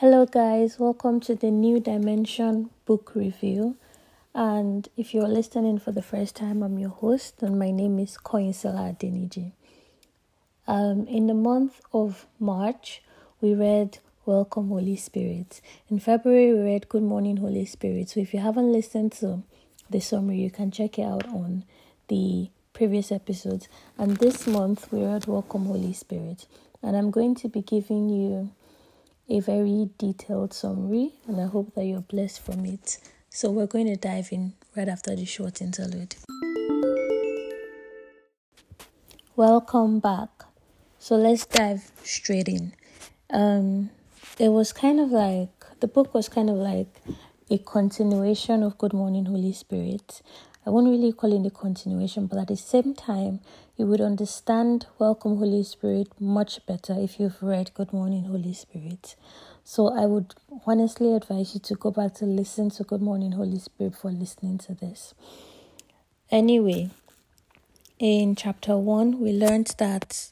Hello, guys, welcome to the New Dimension book review. And if you're listening for the first time, I'm your host, and my name is Koinsela Adeniji. Um, in the month of March, we read Welcome, Holy Spirit. In February, we read Good Morning, Holy Spirit. So if you haven't listened to the summary, you can check it out on the previous episodes. And this month, we read Welcome, Holy Spirit. And I'm going to be giving you a very detailed summary, and I hope that you're blessed from it. So, we're going to dive in right after the short interlude. Welcome back. So, let's dive straight in. Um, it was kind of like the book was kind of like a continuation of Good Morning, Holy Spirit. I won't really call it a continuation, but at the same time, you would understand Welcome Holy Spirit much better if you've read Good Morning Holy Spirit. So I would honestly advise you to go back to listen to Good Morning Holy Spirit for listening to this. Anyway, in chapter 1, we learned that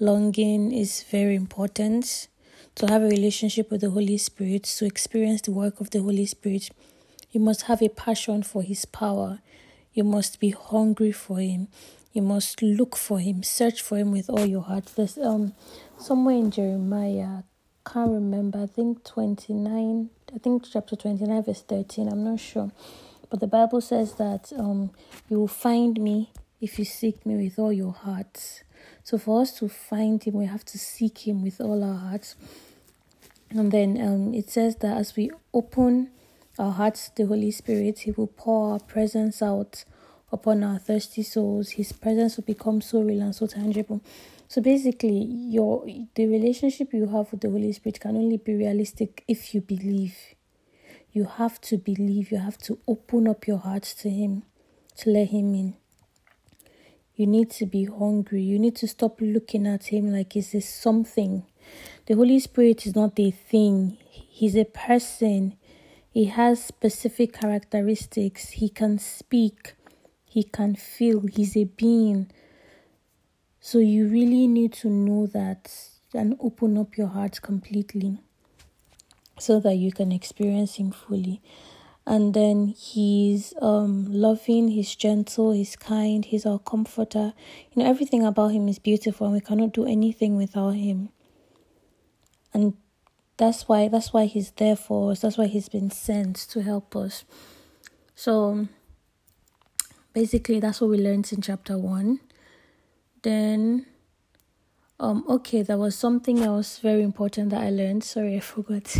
longing is very important to have a relationship with the Holy Spirit, to experience the work of the Holy Spirit. You must have a passion for His power. You must be hungry for Him. You must look for him, search for him with all your heart. There's um somewhere in Jeremiah, I can't remember, I think 29, I think chapter 29, verse 13, I'm not sure. But the Bible says that um you will find me if you seek me with all your heart. So for us to find him, we have to seek him with all our hearts. And then um it says that as we open our hearts to the Holy Spirit, He will pour our presence out upon our thirsty souls. His presence will become so real and so tangible. So basically, your the relationship you have with the Holy Spirit can only be realistic if you believe. You have to believe. You have to open up your heart to Him, to let Him in. You need to be hungry. You need to stop looking at Him like this something. The Holy Spirit is not a thing. He's a person. He has specific characteristics. He can speak. He can feel. He's a being. So you really need to know that and open up your heart completely so that you can experience him fully. And then he's um loving, he's gentle, he's kind, he's our comforter. You know, everything about him is beautiful and we cannot do anything without him. And that's why that's why he's there for us. That's why he's been sent to help us. So basically that's what we learned in chapter one then um okay there was something else very important that i learned sorry i forgot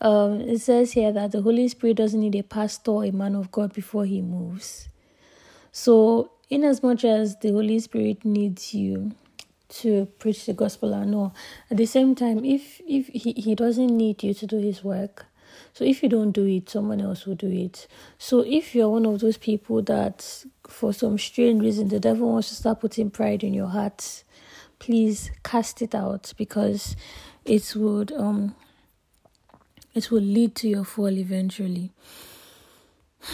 um it says here that the holy spirit doesn't need a pastor or a man of god before he moves so in as much as the holy spirit needs you to preach the gospel and all at the same time if if he, he doesn't need you to do his work so if you don't do it, someone else will do it. So if you're one of those people that, for some strange reason, the devil wants to start putting pride in your heart, please cast it out because it would um it will lead to your fall eventually.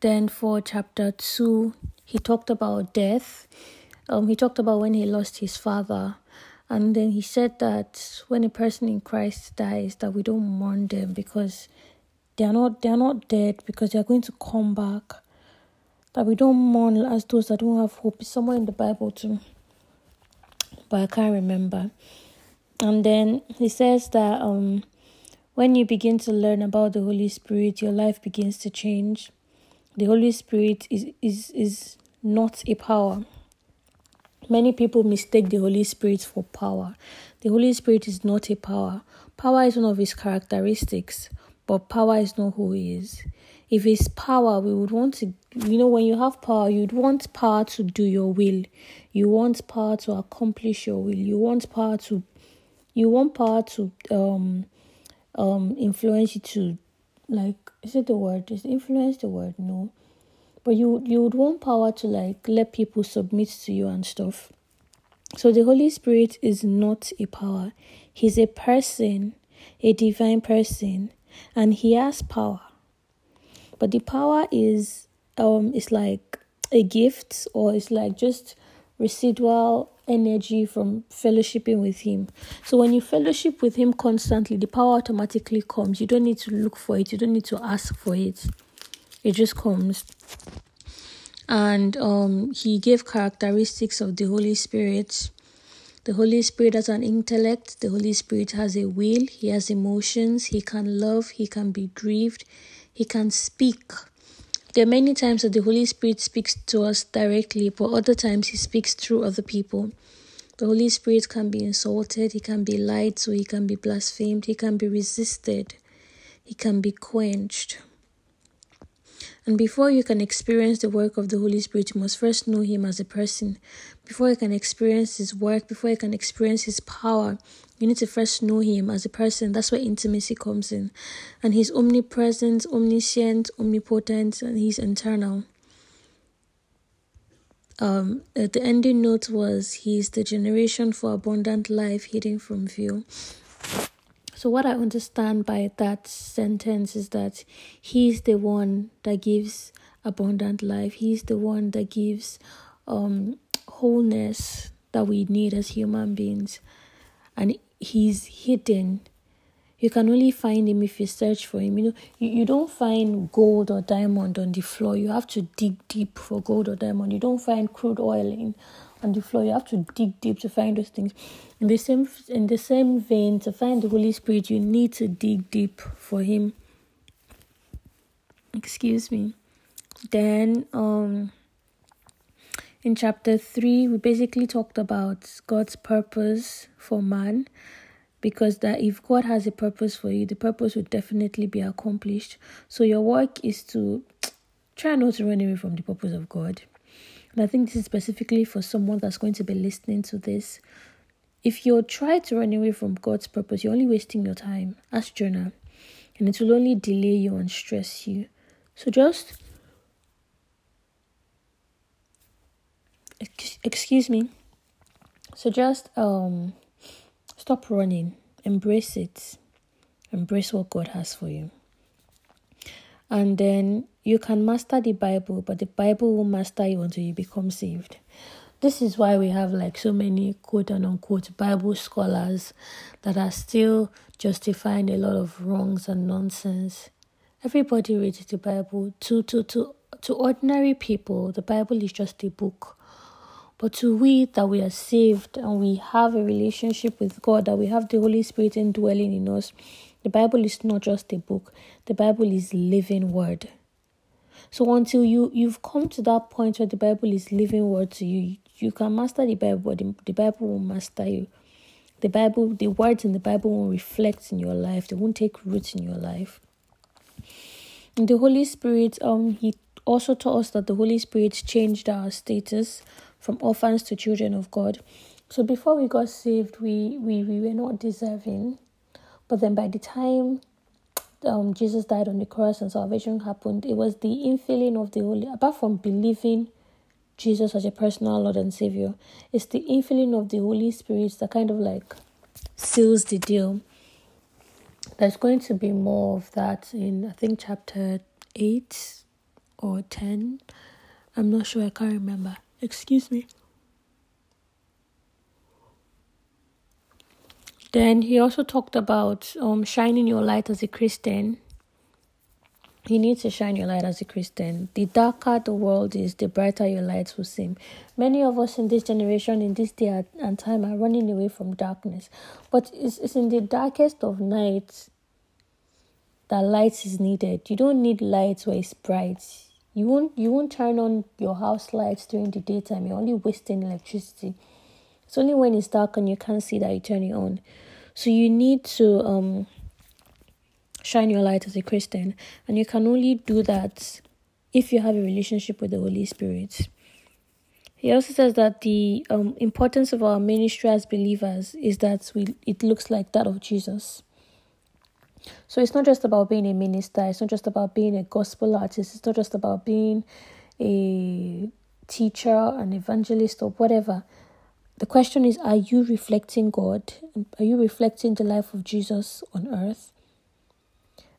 Then for chapter two, he talked about death. Um, he talked about when he lost his father and then he said that when a person in Christ dies, that we don't mourn them because they are not they are not dead because they are going to come back. That we don't mourn as those that don't have hope. It's somewhere in the Bible too, but I can't remember. And then he says that um, when you begin to learn about the Holy Spirit, your life begins to change. The Holy Spirit is is is not a power Many people mistake the Holy Spirit for power. The Holy Spirit is not a power. Power is one of his characteristics, but power is not who he is. If it's power, we would want to, you know, when you have power, you'd want power to do your will. You want power to accomplish your will. You want power to, you want power to um, um, influence you to, like, is it the word? Is influence the word? No but you you would want power to like let people submit to you and stuff. So the holy spirit is not a power. He's a person a divine person and he has power. But the power is um is like a gift or it's like just residual energy from fellowshipping with Him. So when you fellowship with Him constantly, the power automatically comes. You don't need to look for it, you don't need to ask for it, it just comes. And um, He gave characteristics of the Holy Spirit. The Holy Spirit has an intellect, the Holy Spirit has a will, He has emotions, He can love, He can be grieved, He can speak. There are many times that the Holy Spirit speaks to us directly, but other times He speaks through other people. The Holy Spirit can be insulted, He can be lied to, He can be blasphemed, He can be resisted, He can be quenched. And before you can experience the work of the Holy Spirit, you must first know Him as a person. Before you can experience His work, before you can experience His power, you need to first know Him as a person. That's where intimacy comes in. And He's omnipresent, omniscient, omnipotent, and He's eternal. Um, the ending note was He's the generation for abundant life hidden from view. So, what I understand by that sentence is that He's the one that gives abundant life, He's the one that gives um, wholeness that we need as human beings. And He's hidden. You can only find him if you search for him. You know, you, you don't find gold or diamond on the floor. You have to dig deep for gold or diamond. You don't find crude oil in on the floor. You have to dig deep to find those things. In the same in the same vein, to find the Holy Spirit, you need to dig deep for Him. Excuse me. Then, um, in chapter three, we basically talked about God's purpose for man because that if God has a purpose for you, the purpose will definitely be accomplished. So your work is to try not to run away from the purpose of God. And I think this is specifically for someone that's going to be listening to this. If you try to run away from God's purpose, you're only wasting your time. Ask Jonah. And it will only delay you and stress you. So just excuse me. So just um stop running. Embrace it. Embrace what God has for you. And then you can master the Bible, but the Bible will master you until you become saved. This is why we have like so many quote and unquote Bible scholars that are still justifying a lot of wrongs and nonsense. Everybody reads the Bible. To to to to ordinary people, the Bible is just a book. But to we that we are saved and we have a relationship with God, that we have the Holy Spirit indwelling in us, the Bible is not just a book, the Bible is living word. So until you you've come to that point where the Bible is living word to you, you can master the Bible, the, the Bible will master you. The Bible, the words in the Bible won't reflect in your life. They won't take root in your life. And the Holy Spirit, um, He also taught us that the Holy Spirit changed our status from orphans to children of God. So before we got saved, we we, we were not deserving but then by the time um, Jesus died on the cross and salvation happened, it was the infilling of the Holy, apart from believing Jesus as a personal Lord and Savior, it's the infilling of the Holy Spirit that kind of like seals the deal. There's going to be more of that in, I think, chapter 8 or 10. I'm not sure, I can't remember. Excuse me. Then he also talked about um, shining your light as a Christian. You need to shine your light as a Christian. The darker the world is, the brighter your light will seem. Many of us in this generation, in this day and time, are running away from darkness. But it's, it's in the darkest of nights that light is needed. You don't need lights where it's bright. You won't you won't turn on your house lights during the daytime. You're only wasting electricity. It's only when it's dark and you can't see that you turn it on. So you need to um shine your light as a Christian, and you can only do that if you have a relationship with the Holy Spirit. He also says that the um, importance of our ministry as believers is that we it looks like that of Jesus. So it's not just about being a minister, it's not just about being a gospel artist, it's not just about being a teacher, an evangelist, or whatever. The question is Are you reflecting God? Are you reflecting the life of Jesus on earth?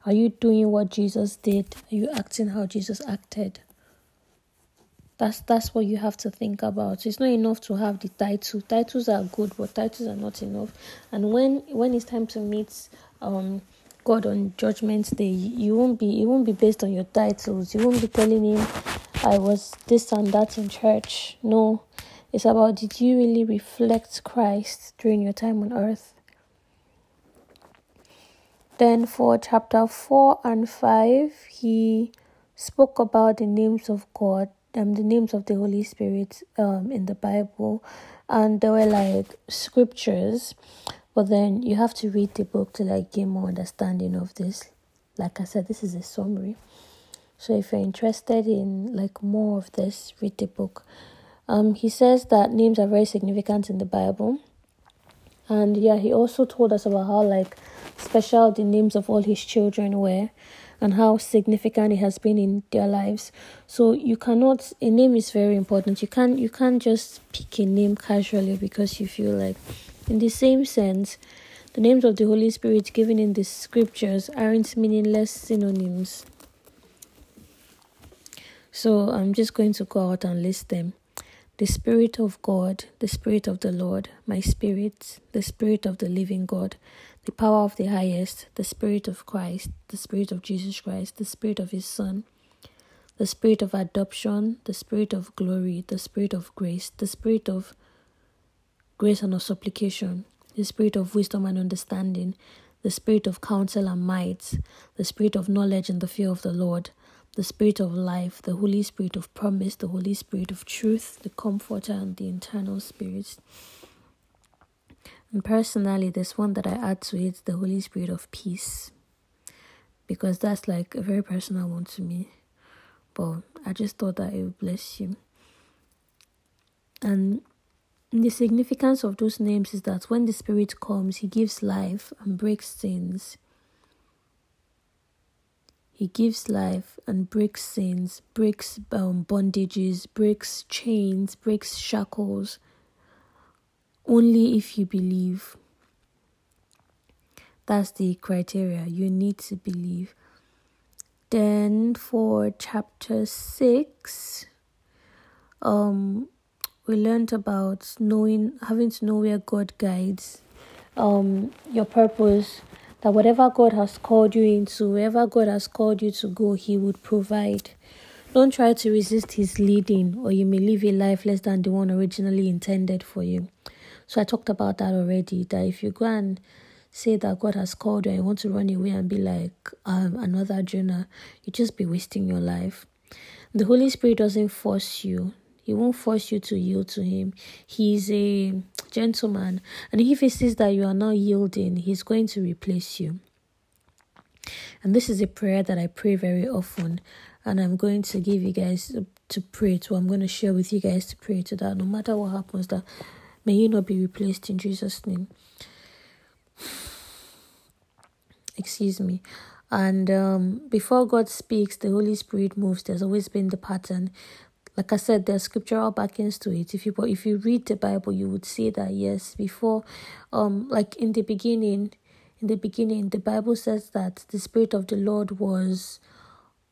Are you doing what Jesus did? Are you acting how Jesus acted? That's that's what you have to think about. It's not enough to have the title. Titles are good, but titles are not enough. And when when it's time to meet um God on Judgment Day, you won't be it won't be based on your titles. You won't be telling him I was this and that in church. No, it's about did you really reflect Christ during your time on earth? Then for chapter 4 and 5, he spoke about the names of God, um, the names of the Holy Spirit um, in the Bible, and there were like scriptures, but then you have to read the book to like gain more understanding of this. Like I said, this is a summary. So if you're interested in like more of this, read the book. Um, he says that names are very significant in the Bible. And yeah, he also told us about how like special the names of all his children were and how significant it has been in their lives. So you cannot a name is very important. You can't you can't just pick a name casually because you feel like in the same sense the names of the Holy Spirit given in the scriptures aren't meaningless synonyms. So I'm just going to go out and list them the Spirit of God, the Spirit of the Lord, my spirit, the Spirit of the living God, the power of the highest, the Spirit of Christ, the Spirit of Jesus Christ, the Spirit of His Son, the Spirit of adoption, the Spirit of glory, the Spirit of grace, the Spirit of grace and of supplication, the Spirit of wisdom and understanding, the Spirit of counsel and might, the Spirit of knowledge and the fear of the Lord the Spirit of life, the Holy Spirit of promise, the Holy Spirit of truth, the Comforter, and the Internal Spirit. And personally, there's one that I add to it the Holy Spirit of peace, because that's like a very personal one to me. But I just thought that it would bless you. And the significance of those names is that when the Spirit comes, He gives life and breaks sins. He gives life and breaks sins, breaks um, bondages, breaks chains, breaks shackles. Only if you believe. That's the criteria. You need to believe. Then for chapter 6, um, we learned about knowing, having to know where God guides, um, your purpose that whatever God has called you into, wherever God has called you to go, He would provide. Don't try to resist His leading, or you may live a life less than the one originally intended for you. So I talked about that already. That if you go and say that God has called you and you want to run away and be like um, another Jonah, you just be wasting your life. The Holy Spirit doesn't force you. He won't force you to yield to him. He's a gentleman. And if he sees that you are not yielding, he's going to replace you. And this is a prayer that I pray very often. And I'm going to give you guys to pray to. I'm going to share with you guys to pray to that. No matter what happens, that may you not be replaced in Jesus' name. Excuse me. And um, before God speaks, the Holy Spirit moves. There's always been the pattern like I said, there's scriptural backings to it. If you but if you read the Bible, you would see that yes, before, um, like in the beginning, in the beginning, the Bible says that the Spirit of the Lord was,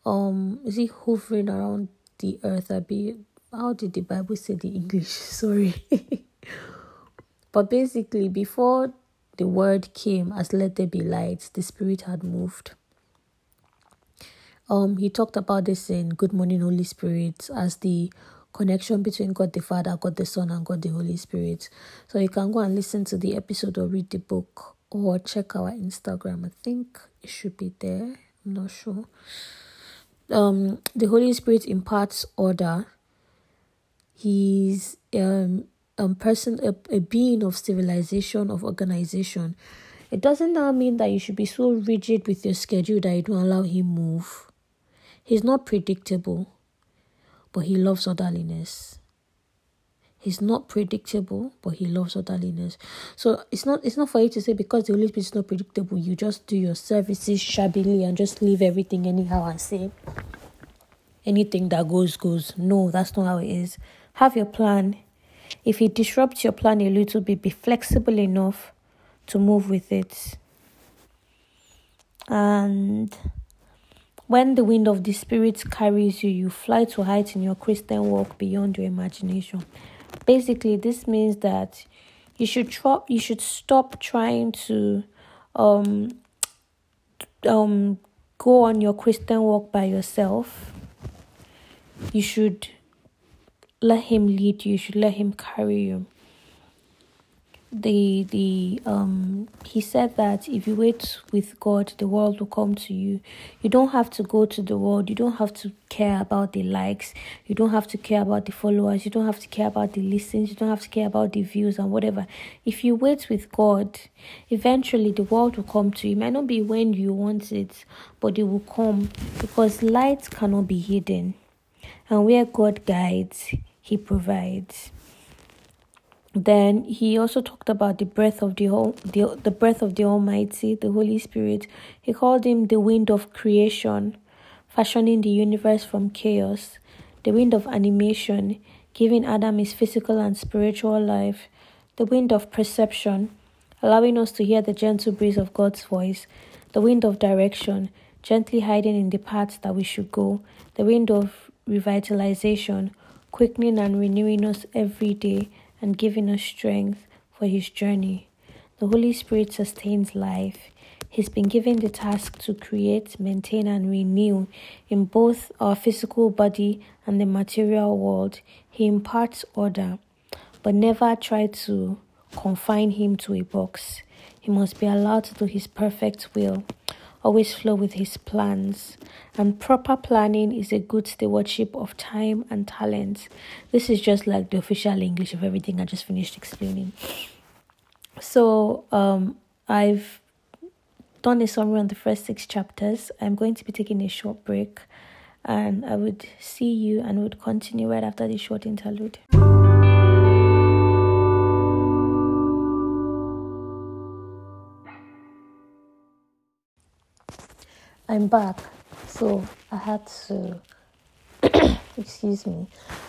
um, is he hovering around the earth? I be how did the Bible say the English? Sorry, but basically, before the word came as let there be light, the Spirit had moved. Um, he talked about this in Good Morning Holy Spirit as the connection between God the Father, God the Son, and God the Holy Spirit. So you can go and listen to the episode or read the book or check our Instagram. I think it should be there. I'm not sure. Um, the Holy Spirit imparts order. He's um a person, a, a being of civilization, of organization. It doesn't now mean that you should be so rigid with your schedule that you don't allow him move. He's not predictable, but he loves orderliness. He's not predictable, but he loves orderliness. So it's not it's not for you to say because the Holy Spirit is not predictable, you just do your services shabbily and just leave everything anyhow and say anything that goes goes. No, that's not how it is. Have your plan. If it disrupts your plan a little bit, be flexible enough to move with it. And when the wind of the Spirit carries you, you fly to heights in your Christian walk beyond your imagination. Basically, this means that you should try, you should stop trying to um um go on your Christian walk by yourself. You should let him lead you, you should let him carry you the the um he said that if you wait with God the world will come to you. You don't have to go to the world, you don't have to care about the likes, you don't have to care about the followers, you don't have to care about the listens, you don't have to care about the views and whatever. If you wait with God, eventually the world will come to you. It might not be when you want it, but it will come because light cannot be hidden. And where God guides, He provides. Then he also talked about the breath of the whole the, the breath of the Almighty, the Holy Spirit. He called him the wind of creation, fashioning the universe from chaos, the wind of animation, giving Adam his physical and spiritual life, the wind of perception, allowing us to hear the gentle breeze of God's voice, the wind of direction, gently hiding in the paths that we should go, the wind of revitalization, quickening and renewing us every day and giving us strength for his journey. The Holy Spirit sustains life. He's been given the task to create, maintain, and renew in both our physical body and the material world. He imparts order, but never try to confine him to a box. He must be allowed to do his perfect will always flow with his plans. And proper planning is a good stewardship of time and talent. This is just like the official English of everything I just finished explaining. So, um, I've done a summary on the first six chapters. I'm going to be taking a short break, and I would see you and would continue right after this short interlude. I'm back. So I had to, excuse me,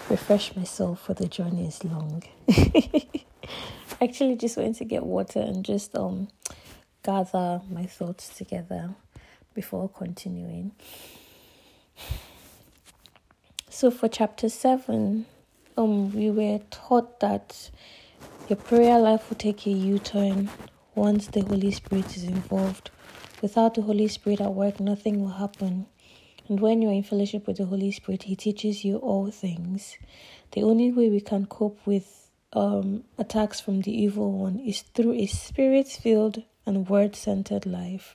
refresh myself for the journey is long. Actually, just went to get water and just um gather my thoughts together before continuing. So for chapter seven, um, we were taught that your prayer life will take a U-turn once the Holy Spirit is involved Without the Holy Spirit at work, nothing will happen. And when you're in fellowship with the Holy Spirit, He teaches you all things. The only way we can cope with um, attacks from the evil one is through a spirit filled and word centered life.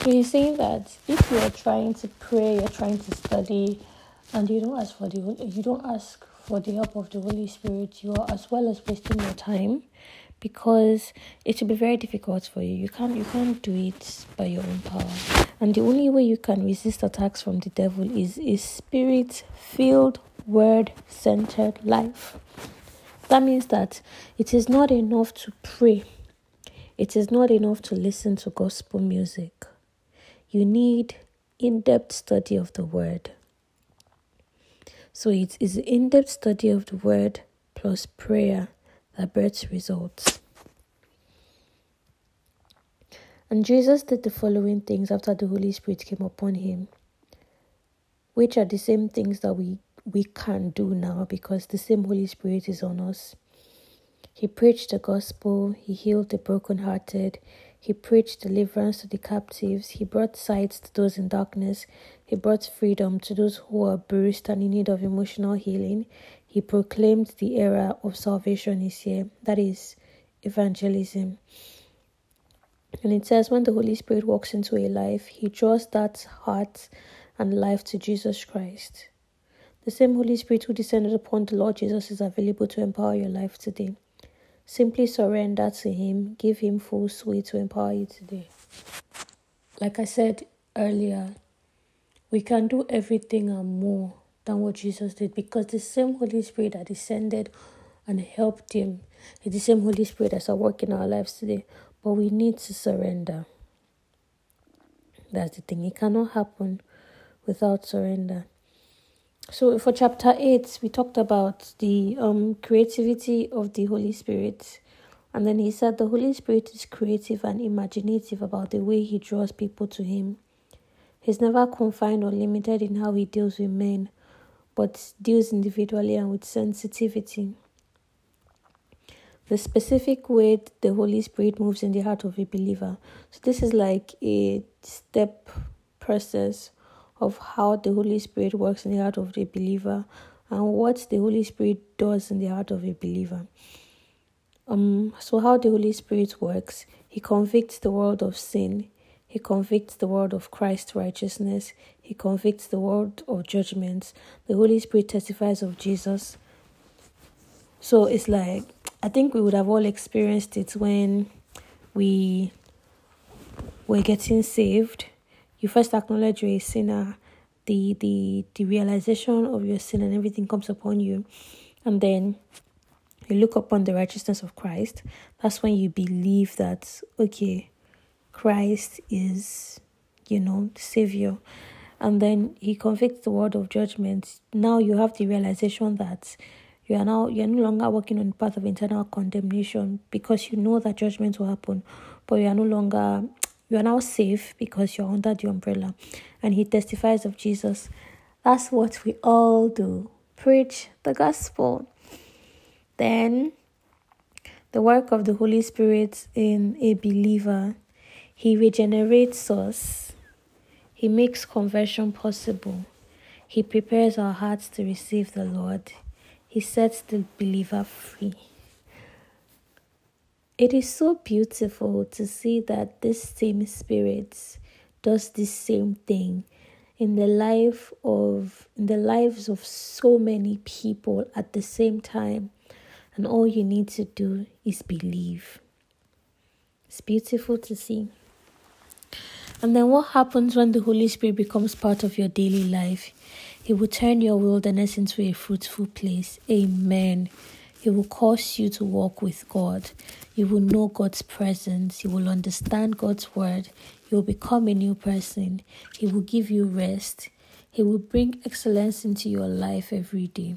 So he's saying that if you are trying to pray, you're trying to study, and you don't ask for the you don't ask for the help of the Holy Spirit, you are as well as wasting your time because it will be very difficult for you. You can't you can't do it by your own power. And the only way you can resist attacks from the devil is a spirit filled, word centered life. That means that it is not enough to pray. It is not enough to listen to gospel music. You need in depth study of the word. So it is in depth study of the word plus prayer that birth results. And Jesus did the following things after the Holy Spirit came upon him, which are the same things that we, we can do now because the same Holy Spirit is on us. He preached the gospel, he healed the brokenhearted, he preached deliverance to the captives, he brought sight to those in darkness, he brought freedom to those who are bruised and in need of emotional healing, he proclaimed the era of salvation is here. That is evangelism. And it says, when the Holy Spirit walks into a life, he draws that heart and life to Jesus Christ. The same Holy Spirit who descended upon the Lord Jesus is available to empower your life today. Simply surrender to Him, give Him full sway to empower you today. Like I said earlier, we can do everything and more than what Jesus did because the same Holy Spirit that descended and helped him is the same Holy Spirit that's at work in our lives today. But we need to surrender. That's the thing. It cannot happen without surrender. So for chapter 8, we talked about the um creativity of the Holy Spirit. And then he said the Holy Spirit is creative and imaginative about the way he draws people to him. He's never confined or limited in how he deals with men, but deals individually and with sensitivity. The specific way the Holy Spirit moves in the heart of a believer. So, this is like a step process of how the Holy Spirit works in the heart of the believer and what the Holy Spirit does in the heart of a believer. Um, so how the Holy Spirit works, He convicts the world of sin, He convicts the world of Christ's righteousness, He convicts the world of judgments. The Holy Spirit testifies of Jesus. So it's like I think we would have all experienced it when we were getting saved you first acknowledge you're a sinner, the the the realization of your sin and everything comes upon you, and then you look upon the righteousness of Christ. That's when you believe that okay, Christ is, you know, the Savior. And then he convicts the world of judgment. Now you have the realization that you are now you're no longer walking on the path of internal condemnation because you know that judgment will happen, but you are no longer you are now safe because you're under the umbrella. And he testifies of Jesus. That's what we all do preach the gospel. Then, the work of the Holy Spirit in a believer, he regenerates us, he makes conversion possible, he prepares our hearts to receive the Lord, he sets the believer free. It is so beautiful to see that this same spirit does the same thing in the life of in the lives of so many people at the same time. And all you need to do is believe. It's beautiful to see and then what happens when the holy spirit becomes part of your daily life he will turn your wilderness into a fruitful place amen he will cause you to walk with God. You will know God's presence. You will understand God's word. You will become a new person. He will give you rest. He will bring excellence into your life every day.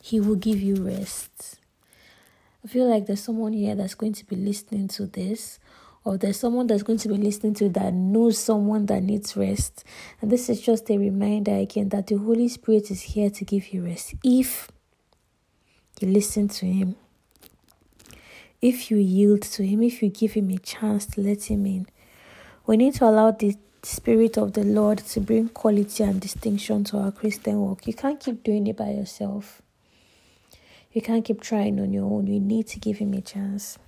He will give you rest. I feel like there's someone here that's going to be listening to this, or there's someone that's going to be listening to that knows someone that needs rest. And this is just a reminder again that the Holy Spirit is here to give you rest. If you listen to Him, if you yield to Him, if you give Him a chance to let Him in, we need to allow the Spirit of the Lord to bring quality and distinction to our Christian walk. You can't keep doing it by yourself. You can't keep trying on your own. You need to give Him a chance.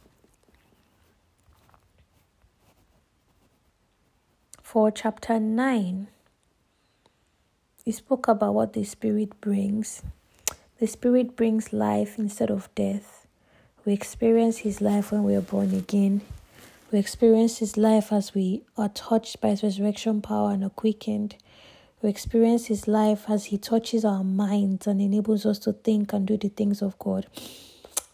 For chapter 9, he spoke about what the Spirit brings. The Spirit brings life instead of death. We experience His life when we are born again. We experience His life as we are touched by His resurrection power and are quickened. We experience His life as He touches our minds and enables us to think and do the things of God.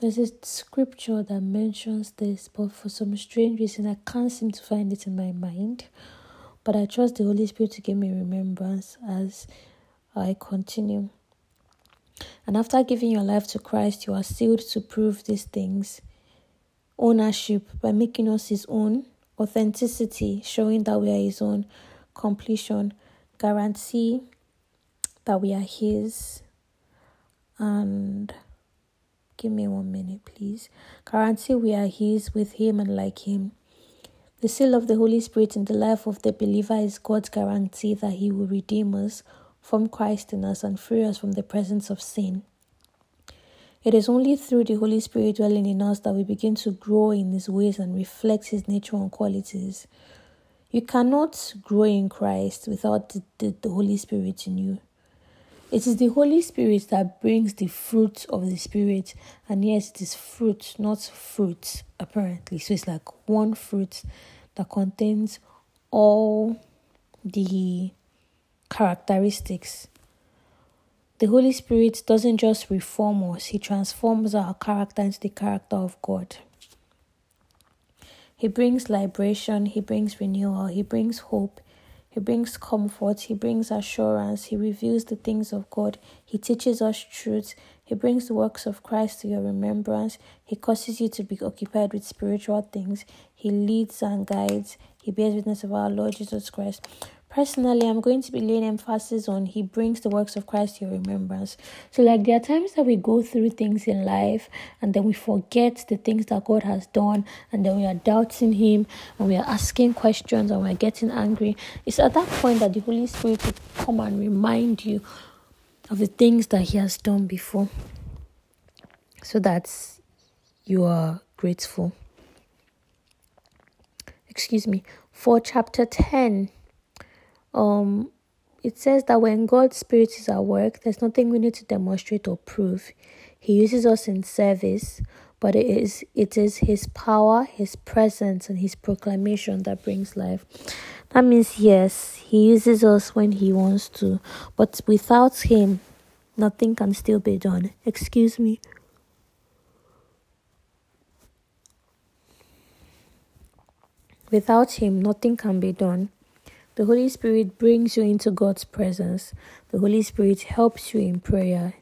There's a scripture that mentions this, but for some strange reason, I can't seem to find it in my mind. But I trust the Holy Spirit to give me remembrance as I continue. And after giving your life to Christ, you are sealed to prove these things. Ownership by making us His own, authenticity, showing that we are His own, completion, guarantee that we are His, and give me one minute, please. Guarantee we are His with Him and like Him. The seal of the Holy Spirit in the life of the believer is God's guarantee that He will redeem us from Christ in us and free us from the presence of sin. It is only through the Holy Spirit dwelling in us that we begin to grow in His ways and reflect His nature and qualities. You cannot grow in Christ without the, the, the, Holy Spirit in you. It is the Holy Spirit that brings the fruit of the Spirit, and yes, it is fruit, not fruit, apparently. So it's like one fruit that contains all the characteristics. The Holy Spirit doesn't just reform us, He transforms our character into the character of God. He brings liberation, He brings renewal, He brings hope, He brings comfort, He brings assurance, He reveals the things of God, He teaches us truth, He brings the works of Christ to your remembrance, He causes you to be occupied with spiritual things, He leads and guides, He bears witness of our Lord Jesus Christ. Personally, I'm going to be laying emphasis on He brings the works of Christ to your remembrance. So, like, there are times that we go through things in life and then we forget the things that God has done, and then we are doubting Him and we are asking questions and we're getting angry. It's at that point that the Holy Spirit will come and remind you of the things that He has done before so that you are grateful. Excuse me. For chapter 10, um, it says that when God's Spirit is at work, there's nothing we need to demonstrate or prove. He uses us in service, but it is it is His power, His presence, and His proclamation that brings life. That means yes, He uses us when He wants to, but without Him, nothing can still be done. Excuse me. Without Him, nothing can be done. The Holy Spirit brings you into God's presence. The Holy Spirit helps you in prayer,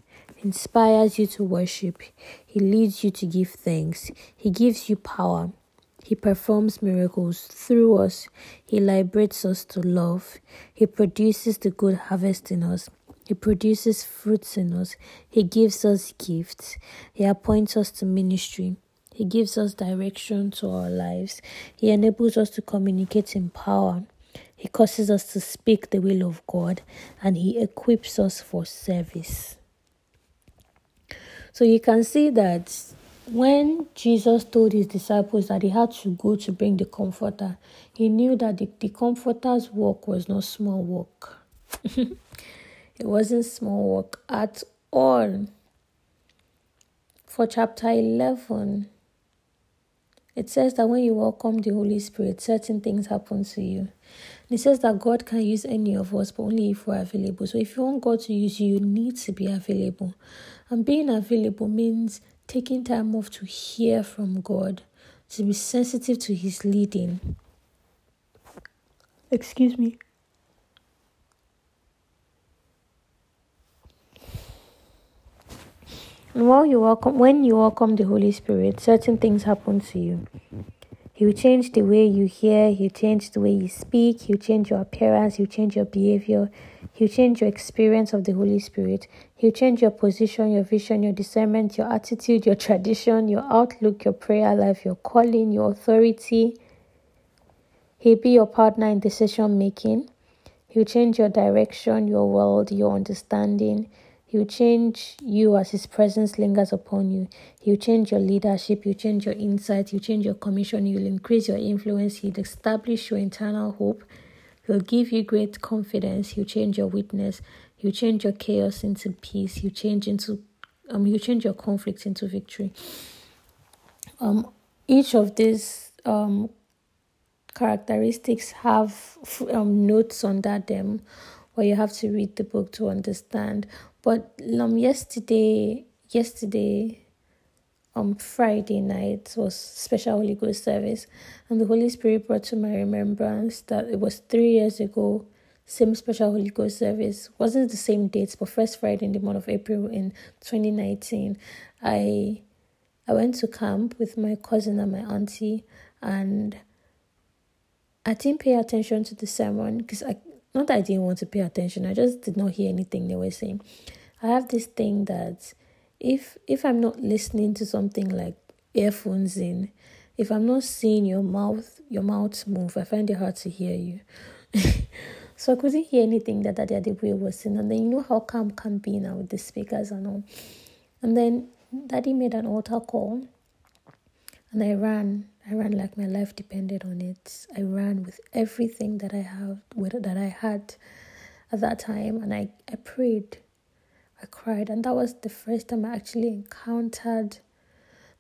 inspires you to worship. He leads you to give thanks. He gives you power. He performs miracles through us. He liberates us to love. He produces the good harvest in us. He produces fruits in us. He gives us gifts. He appoints us to ministry. He gives us direction to our lives. He enables us to communicate in power. He causes us to speak the will of God and He equips us for service. So you can see that when Jesus told his disciples that he had to go to bring the comforter, he knew that the, the comforter's work was not small work. it wasn't small work at all. For chapter 11, it says that when you welcome the Holy Spirit, certain things happen to you. It says that God can use any of us, but only if we're available. So if you want God to use you, you need to be available. And being available means taking time off to hear from God, to be sensitive to His leading. Excuse me. And while you welcome, when you welcome the Holy Spirit, certain things happen to you. He'll change the way you hear, he'll change the way you speak, he'll change your appearance, he'll change your behavior, he'll change your experience of the Holy Spirit, he'll change your position, your vision, your discernment, your attitude, your tradition, your outlook, your prayer life, your calling, your authority. He'll be your partner in decision making. He'll change your direction, your world, your understanding. He'll change you as His presence lingers upon you. He'll change your leadership. He'll change your insight. He'll change your commission. He'll increase your influence. He'll establish your internal hope. He'll give you great confidence. He'll change your witness. He'll change your chaos into peace. He'll change into um. He'll change your conflicts into victory. Um, each of these um characteristics have um notes under them, or you have to read the book to understand. But um, yesterday, yesterday, um, Friday night was special Holy Ghost service, and the Holy Spirit brought to my remembrance that it was three years ago. Same special Holy Ghost service wasn't the same dates, but first Friday in the month of April in 2019, I I went to camp with my cousin and my auntie, and I didn't pay attention to the sermon because I not that I didn't want to pay attention, I just did not hear anything they were saying. I have this thing that if if I'm not listening to something like earphones in, if I'm not seeing your mouth your mouth move, I find it hard to hear you. so I couldn't hear anything that Daddy Adeboye was saying. And then you know how calm can be now with the speakers and all. And then Daddy made an altar call and I ran. I ran like my life depended on it. I ran with everything that I have with that I had at that time and I, I prayed. I cried and that was the first time I actually encountered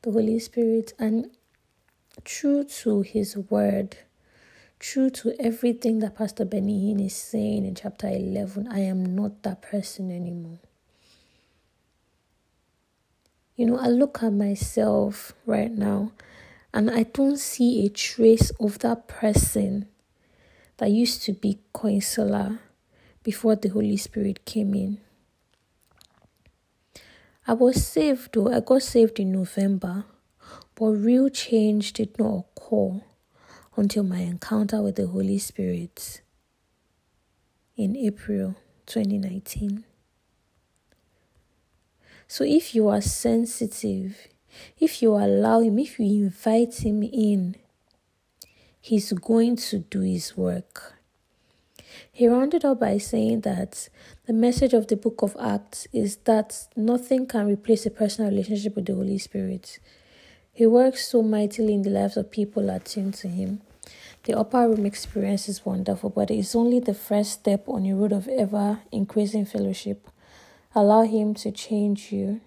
the Holy Spirit and true to his word, true to everything that Pastor Benny Hinn is saying in chapter 11, I am not that person anymore. You know, I look at myself right now and I don't see a trace of that person that used to be counselor before the Holy Spirit came in. I was saved though, I got saved in November, but real change did not occur until my encounter with the Holy Spirit. in April 2019. So if you are sensitive, if you allow Him, if you invite Him in, He's going to do His work. He rounded up by saying that the message of the book of Acts is that nothing can replace a personal relationship with the Holy Spirit. He works so mightily in the lives of people attuned to Him. The upper room experience is wonderful, but it's only the first step on your road of ever increasing fellowship. Allow Him to change you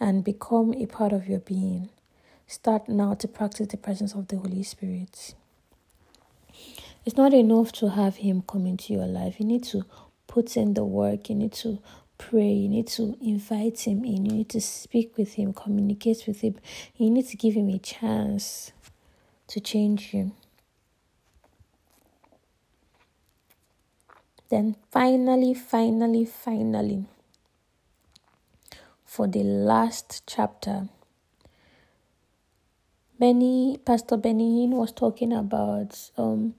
and become a part of your being. Start now to practice the presence of the Holy Spirit. It's not enough to have Him come into your life. You need to put in the work. You need to pray. You need to invite Him in. You need to speak with Him, communicate with Him. You need to give Him a chance to change you. Then finally, finally, finally, for the last chapter, Benny, Pastor Benny was talking about um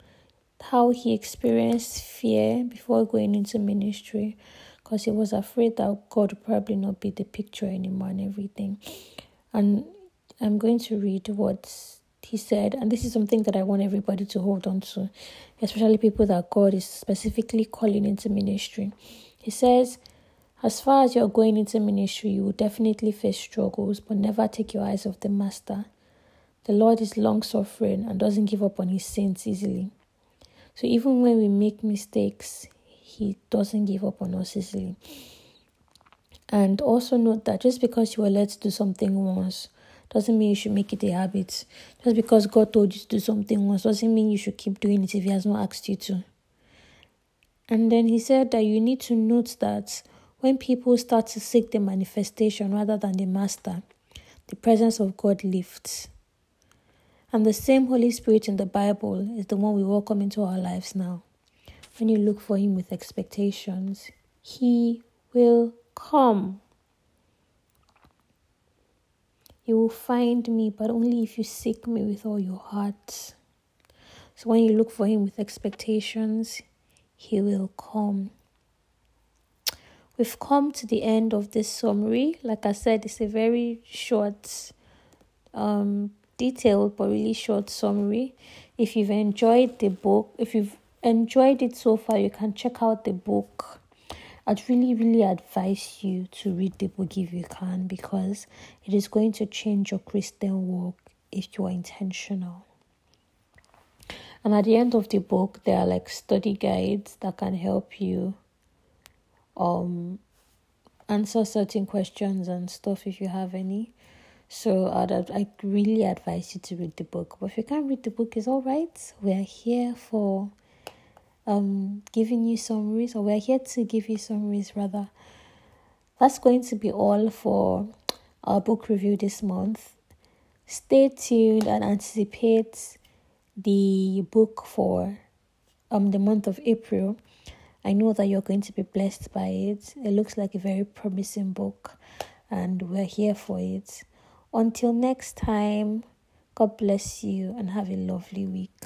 how he experienced fear before going into ministry because he was afraid that God would probably not be the picture anymore and everything. And I'm going to read what he said, and this is something that I want everybody to hold on to, especially people that God is specifically calling into ministry. He says, as far as you're going into ministry, you will definitely face struggles, but never take your eyes off the Master. The Lord is long suffering and doesn't give up on his saints easily. So even when we make mistakes, He doesn't give up on us easily. And also note that just because you were led to do something once doesn't mean you should make it a habit. Just because God told you to do something once doesn't mean you should keep doing it if He has not asked you to. And then He said that you need to note that when people start to seek the manifestation rather than the master, the presence of God lifts. And the same Holy Spirit in the Bible is the one we welcome into our lives now. When you look for Him with expectations, He will come. You will find me, but only if you seek me with all your heart. So when you look for Him with expectations, He will come. We've come to the end of this summary. Like I said, it's a very short um, detailed but really short summary. If you've enjoyed the book, if you've enjoyed it so far, you can check out the book. I'd really, really advise you to read the book if you can because it is going to change your Christian walk if you are intentional. And at the end of the book, there are like study guides that can help you um answer certain questions and stuff if you have any. So I'd, I really advise you to read the book. But if you can't read the book, it's all right. We're here for um giving you summaries, or we're here to give you summaries rather. That's going to be all for our book review this month. Stay tuned and anticipate the book for um the month of April. I know that you're going to be blessed by it. It looks like a very promising book, and we're here for it. Until next time, God bless you and have a lovely week.